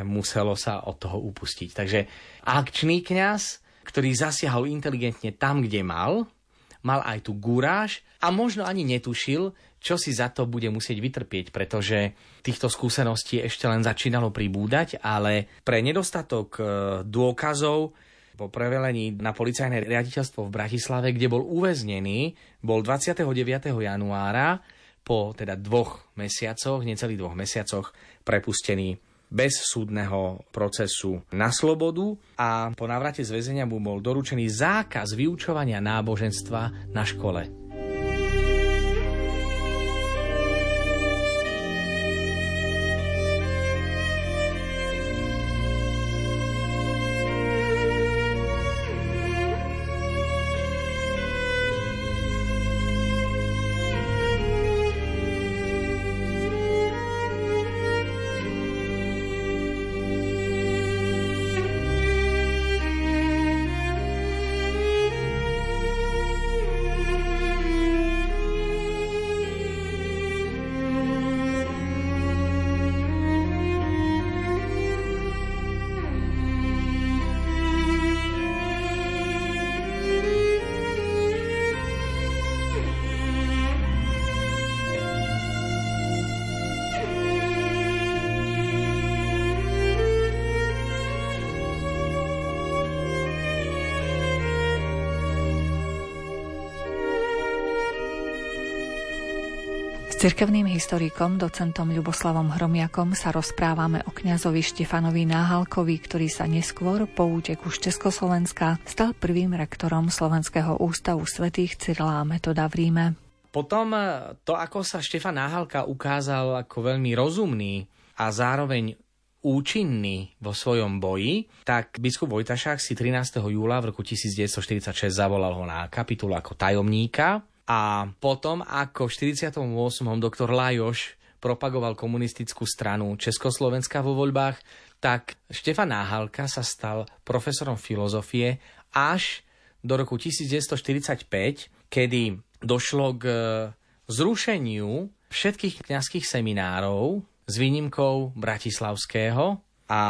muselo sa od toho upustiť. Takže akčný kňaz, ktorý zasiahol inteligentne tam, kde mal, mal aj tú gúráž a možno ani netušil, čo si za to bude musieť vytrpieť, pretože týchto skúseností ešte len začínalo pribúdať, ale pre nedostatok e, dôkazov po prevelení na policajné riaditeľstvo v Bratislave, kde bol uväznený, bol 29. januára po teda dvoch mesiacoch, necelých dvoch mesiacoch, prepustený bez súdneho procesu na slobodu a po návrate z väzenia mu bol doručený zákaz vyučovania náboženstva na škole. Cirkevným historikom, docentom Ľuboslavom Hromiakom sa rozprávame o kňazovi Štefanovi Náhalkovi, ktorý sa neskôr po úteku z Československa stal prvým rektorom Slovenského ústavu svätých Cyrila a Metoda v Ríme. Potom eh, to, ako sa Štefan Náhalka ukázal ako veľmi rozumný a zároveň účinný vo svojom boji, tak biskup Vojtašák si 13. júla v roku 1946 zavolal ho na kapitulu ako tajomníka a potom, ako v 48. doktor Lajoš propagoval komunistickú stranu Československa vo voľbách, tak Štefan Náhalka sa stal profesorom filozofie až do roku 1945, kedy došlo k zrušeniu všetkých kňazských seminárov s výnimkou Bratislavského a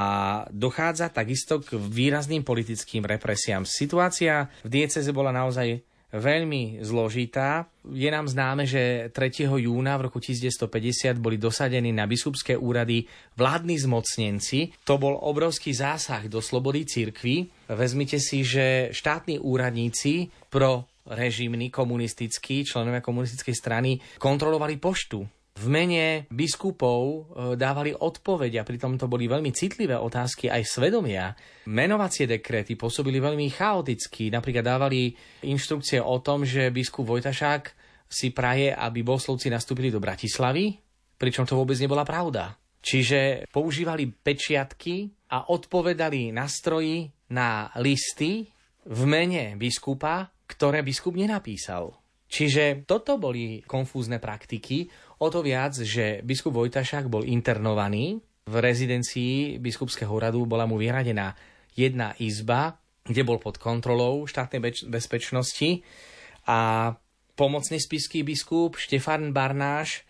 dochádza takisto k výrazným politickým represiám. Situácia v dieceze bola naozaj veľmi zložitá. Je nám známe, že 3. júna v roku 1950 boli dosadení na biskupské úrady vládni zmocnenci. To bol obrovský zásah do slobody cirkvy. Vezmite si, že štátni úradníci pro režimní komunistickí, členovia komunistickej strany, kontrolovali poštu v mene biskupov e, dávali odpovede a pritom to boli veľmi citlivé otázky aj svedomia. Menovacie dekréty pôsobili veľmi chaoticky, napríklad dávali inštrukcie o tom, že biskup Vojtašák si praje, aby bohoslovci nastúpili do Bratislavy, pričom to vôbec nebola pravda. Čiže používali pečiatky a odpovedali na stroji na listy v mene biskupa, ktoré biskup nenapísal. Čiže toto boli konfúzne praktiky, O to viac, že biskup Vojtašák bol internovaný v rezidencii biskupského úradu, bola mu vyhradená jedna izba, kde bol pod kontrolou štátnej bezpečnosti. A pomocný spiský biskup Štefan Barnáš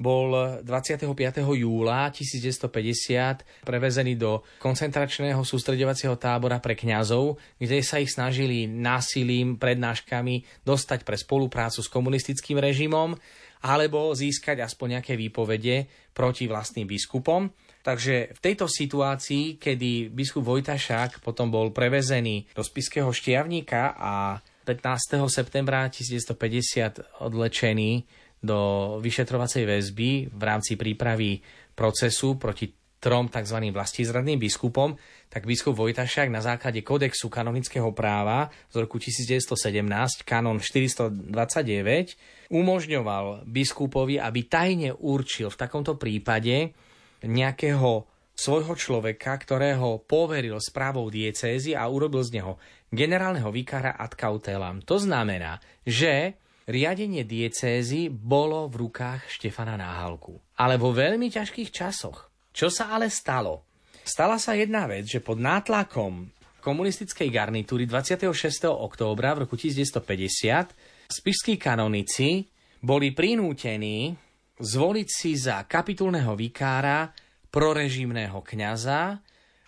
bol 25. júla 1950 prevezený do koncentračného sústredovacieho tábora pre kňazov, kde sa ich snažili násilím, prednáškami dostať pre spoluprácu s komunistickým režimom alebo získať aspoň nejaké výpovede proti vlastným biskupom. Takže v tejto situácii, kedy biskup Vojtašák potom bol prevezený do spiského štiavníka a 15. septembra 1950 odlečený do vyšetrovacej väzby v rámci prípravy procesu proti trom tzv. vlastizradným biskupom, tak biskup Vojtašák na základe kodexu kanonického práva z roku 1917, kanon 429, umožňoval biskupovi, aby tajne určil v takomto prípade nejakého svojho človeka, ktorého poveril správou diecézy a urobil z neho generálneho vikára ad cautelam. To znamená, že riadenie diecézy bolo v rukách Štefana Náhalku. Ale vo veľmi ťažkých časoch. Čo sa ale stalo? Stala sa jedna vec, že pod nátlakom komunistickej garnitúry 26. októbra v roku 1950 spišskí kanonici boli prinútení zvoliť si za kapitulného vikára prorežimného kňaza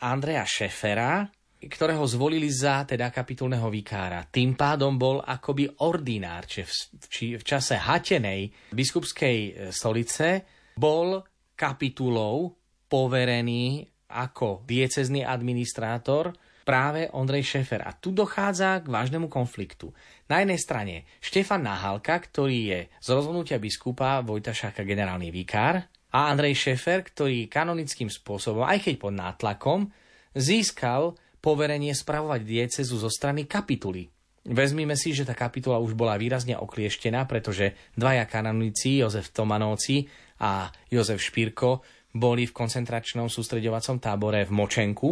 Andreja Šefera, ktorého zvolili za teda kapitulného vikára. Tým pádom bol akoby ordinár, či v, či v čase hatenej biskupskej e, stolice bol kapitulou poverený ako diecezný administrátor práve Ondrej Šefer. A tu dochádza k vážnemu konfliktu. Na jednej strane Štefan Nahalka, ktorý je z rozhodnutia biskupa Vojtašáka generálny vikár, a Andrej Šefer, ktorý kanonickým spôsobom, aj keď pod nátlakom, získal poverenie spravovať diecezu zo strany kapituly. Vezmime si, že tá kapitula už bola výrazne oklieštená, pretože dvaja kanonici, Jozef Tomanovci a Jozef Špírko, boli v koncentračnom sústredovacom tábore v Močenku,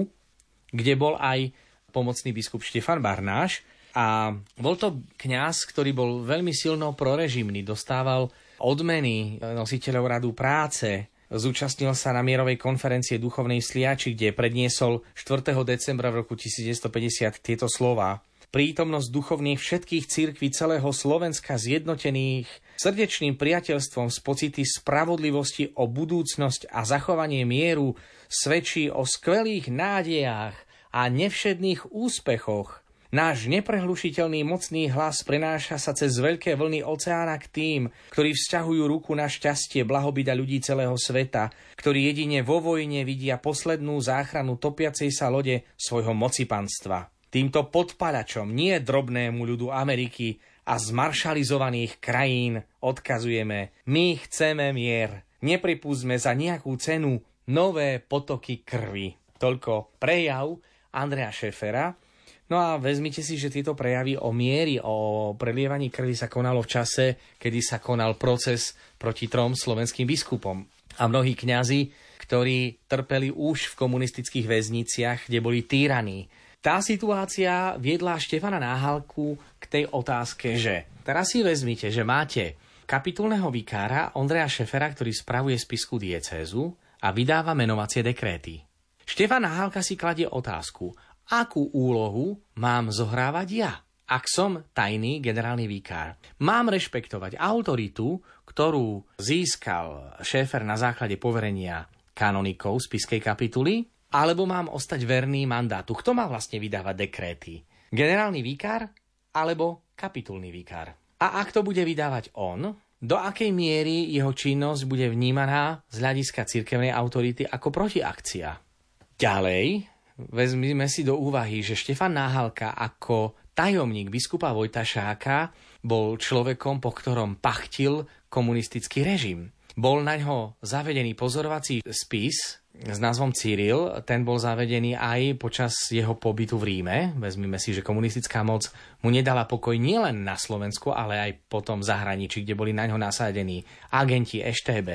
kde bol aj pomocný biskup Štefan Barnáš. A bol to kňaz, ktorý bol veľmi silno prorežimný, dostával odmeny nositeľov radu práce, Zúčastnil sa na mierovej konferencie duchovnej sliači, kde predniesol 4. decembra v roku 1950 tieto slova. Prítomnosť duchovných všetkých církví celého Slovenska zjednotených srdečným priateľstvom z pocity spravodlivosti o budúcnosť a zachovanie mieru svedčí o skvelých nádejách a nevšedných úspechoch, Náš neprehlušiteľný mocný hlas prenáša sa cez veľké vlny oceána k tým, ktorí vzťahujú ruku na šťastie blahobyda ľudí celého sveta, ktorí jedine vo vojne vidia poslednú záchranu topiacej sa lode svojho mocipanstva. Týmto podpalačom, nie drobnému ľudu Ameriky a zmaršalizovaných krajín odkazujeme, my chceme mier. Nepripúzme za nejakú cenu nové potoky krvi. Toľko prejav Andrea Šefera, No a vezmite si, že tieto prejavy o miery, o prelievaní krvi sa konalo v čase, kedy sa konal proces proti trom slovenským biskupom. A mnohí kňazi, ktorí trpeli už v komunistických väzniciach, kde boli týraní. Tá situácia viedla Štefana Náhalku k tej otázke, že teraz si vezmite, že máte kapitulného vikára Ondreja Šefera, ktorý spravuje spisku diecézu a vydáva menovacie dekréty. Štefan Náhalka si kladie otázku, akú úlohu mám zohrávať ja, ak som tajný generálny výkár. Mám rešpektovať autoritu, ktorú získal šéfer na základe poverenia kanonikov z Piskej kapituly, alebo mám ostať verný mandátu. Kto má vlastne vydávať dekréty? Generálny výkár alebo kapitulný výkár? A ak to bude vydávať on, do akej miery jeho činnosť bude vnímaná z hľadiska cirkevnej autority ako protiakcia? Ďalej, vezmime si do úvahy, že Štefan Náhalka ako tajomník biskupa Vojtašáka bol človekom, po ktorom pachtil komunistický režim. Bol na ňo zavedený pozorovací spis s názvom Cyril. Ten bol zavedený aj počas jeho pobytu v Ríme. Vezmime si, že komunistická moc mu nedala pokoj nielen na Slovensku, ale aj potom v zahraničí, kde boli na ňo nasadení agenti EŠTB,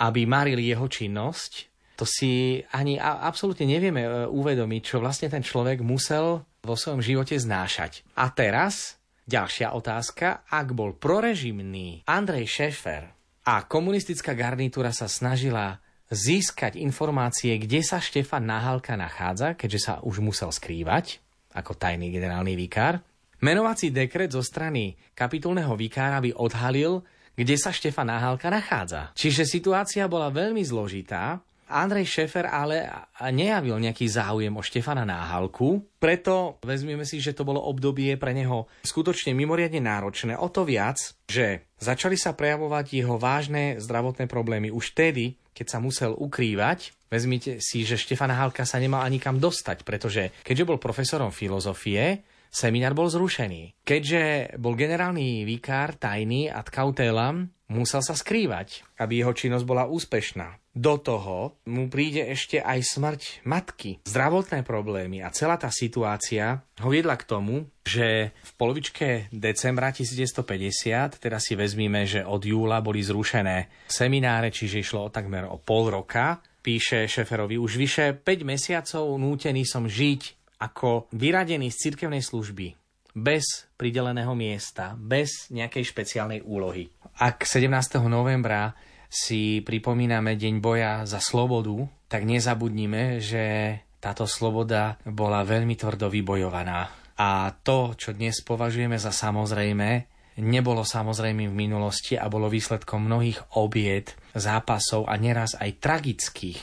aby marili jeho činnosť to si ani absolútne nevieme e, uvedomiť, čo vlastne ten človek musel vo svojom živote znášať. A teraz ďalšia otázka. Ak bol prorežimný Andrej Šefer a komunistická garnitúra sa snažila získať informácie, kde sa Štefan Náhalka nachádza, keďže sa už musel skrývať ako tajný generálny vikár, menovací dekret zo strany kapitulného vikára by odhalil, kde sa Štefan Náhalka nachádza. Čiže situácia bola veľmi zložitá Andrej Šefer ale nejavil nejaký záujem o Štefana Náhalku, preto vezmeme si, že to bolo obdobie pre neho skutočne mimoriadne náročné. O to viac, že začali sa prejavovať jeho vážne zdravotné problémy už vtedy, keď sa musel ukrývať. Vezmite si, že Štefan Náhalka sa nemal ani kam dostať, pretože keďže bol profesorom filozofie, seminár bol zrušený. Keďže bol generálny vikár tajný ad cautelam, musel sa skrývať, aby jeho činnosť bola úspešná. Do toho mu príde ešte aj smrť matky. Zdravotné problémy a celá tá situácia ho viedla k tomu, že v polovičke decembra 1950, teda si vezmíme, že od júla boli zrušené semináre, čiže išlo o takmer o pol roka, píše Šeferovi, už vyše 5 mesiacov nútený som žiť ako vyradený z cirkevnej služby bez prideleného miesta, bez nejakej špeciálnej úlohy. Ak 17. novembra si pripomíname Deň boja za slobodu, tak nezabudnime, že táto sloboda bola veľmi tvrdo vybojovaná. A to, čo dnes považujeme za samozrejme, nebolo samozrejmým v minulosti a bolo výsledkom mnohých obiet, zápasov a neraz aj tragických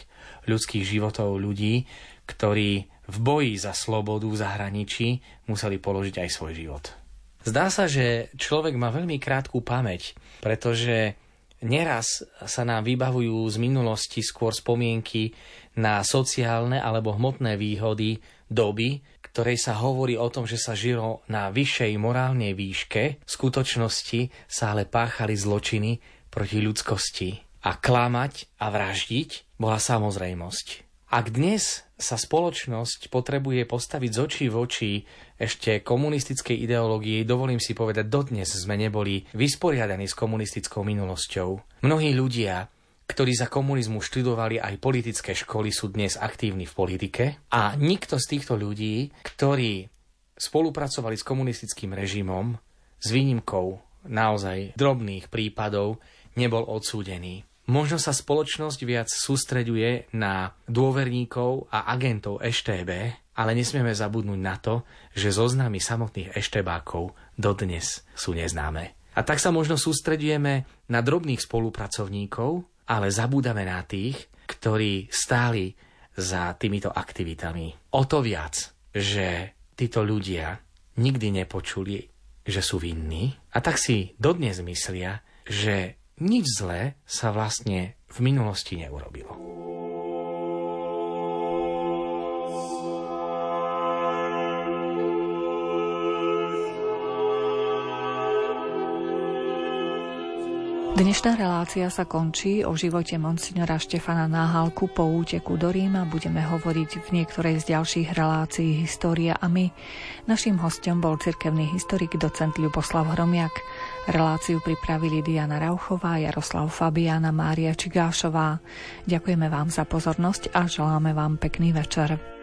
ľudských životov ľudí, ktorí v boji za slobodu v zahraničí museli položiť aj svoj život. Zdá sa, že človek má veľmi krátku pamäť, pretože neraz sa nám vybavujú z minulosti skôr spomienky na sociálne alebo hmotné výhody doby, ktorej sa hovorí o tom, že sa žilo na vyššej morálnej výške, v skutočnosti sa ale páchali zločiny proti ľudskosti. A klamať a vraždiť bola samozrejmosť. Ak dnes sa spoločnosť potrebuje postaviť z očí v oči ešte komunistickej ideológii, dovolím si povedať, dodnes sme neboli vysporiadaní s komunistickou minulosťou. Mnohí ľudia, ktorí za komunizmu študovali aj politické školy, sú dnes aktívni v politike a nikto z týchto ľudí, ktorí spolupracovali s komunistickým režimom, s výnimkou naozaj drobných prípadov, nebol odsúdený. Možno sa spoločnosť viac sústreďuje na dôverníkov a agentov EŠTB, ale nesmieme zabudnúť na to, že zoznamy samotných eštebákov dodnes sú neznáme. A tak sa možno sústredujeme na drobných spolupracovníkov, ale zabúdame na tých, ktorí stáli za týmito aktivitami. O to viac, že títo ľudia nikdy nepočuli, že sú vinní a tak si dodnes myslia, že nič zlé sa vlastne v minulosti neurobilo. Dnešná relácia sa končí. O živote monsignora Štefana Náhalku po úteku do Ríma budeme hovoriť v niektorej z ďalších relácií História a my. Naším hostom bol cirkevný historik docent Ľuboslav Hromiak. Reláciu pripravili Diana Rauchová, Jaroslav Fabiana, Mária Čigášová. Ďakujeme vám za pozornosť a želáme vám pekný večer.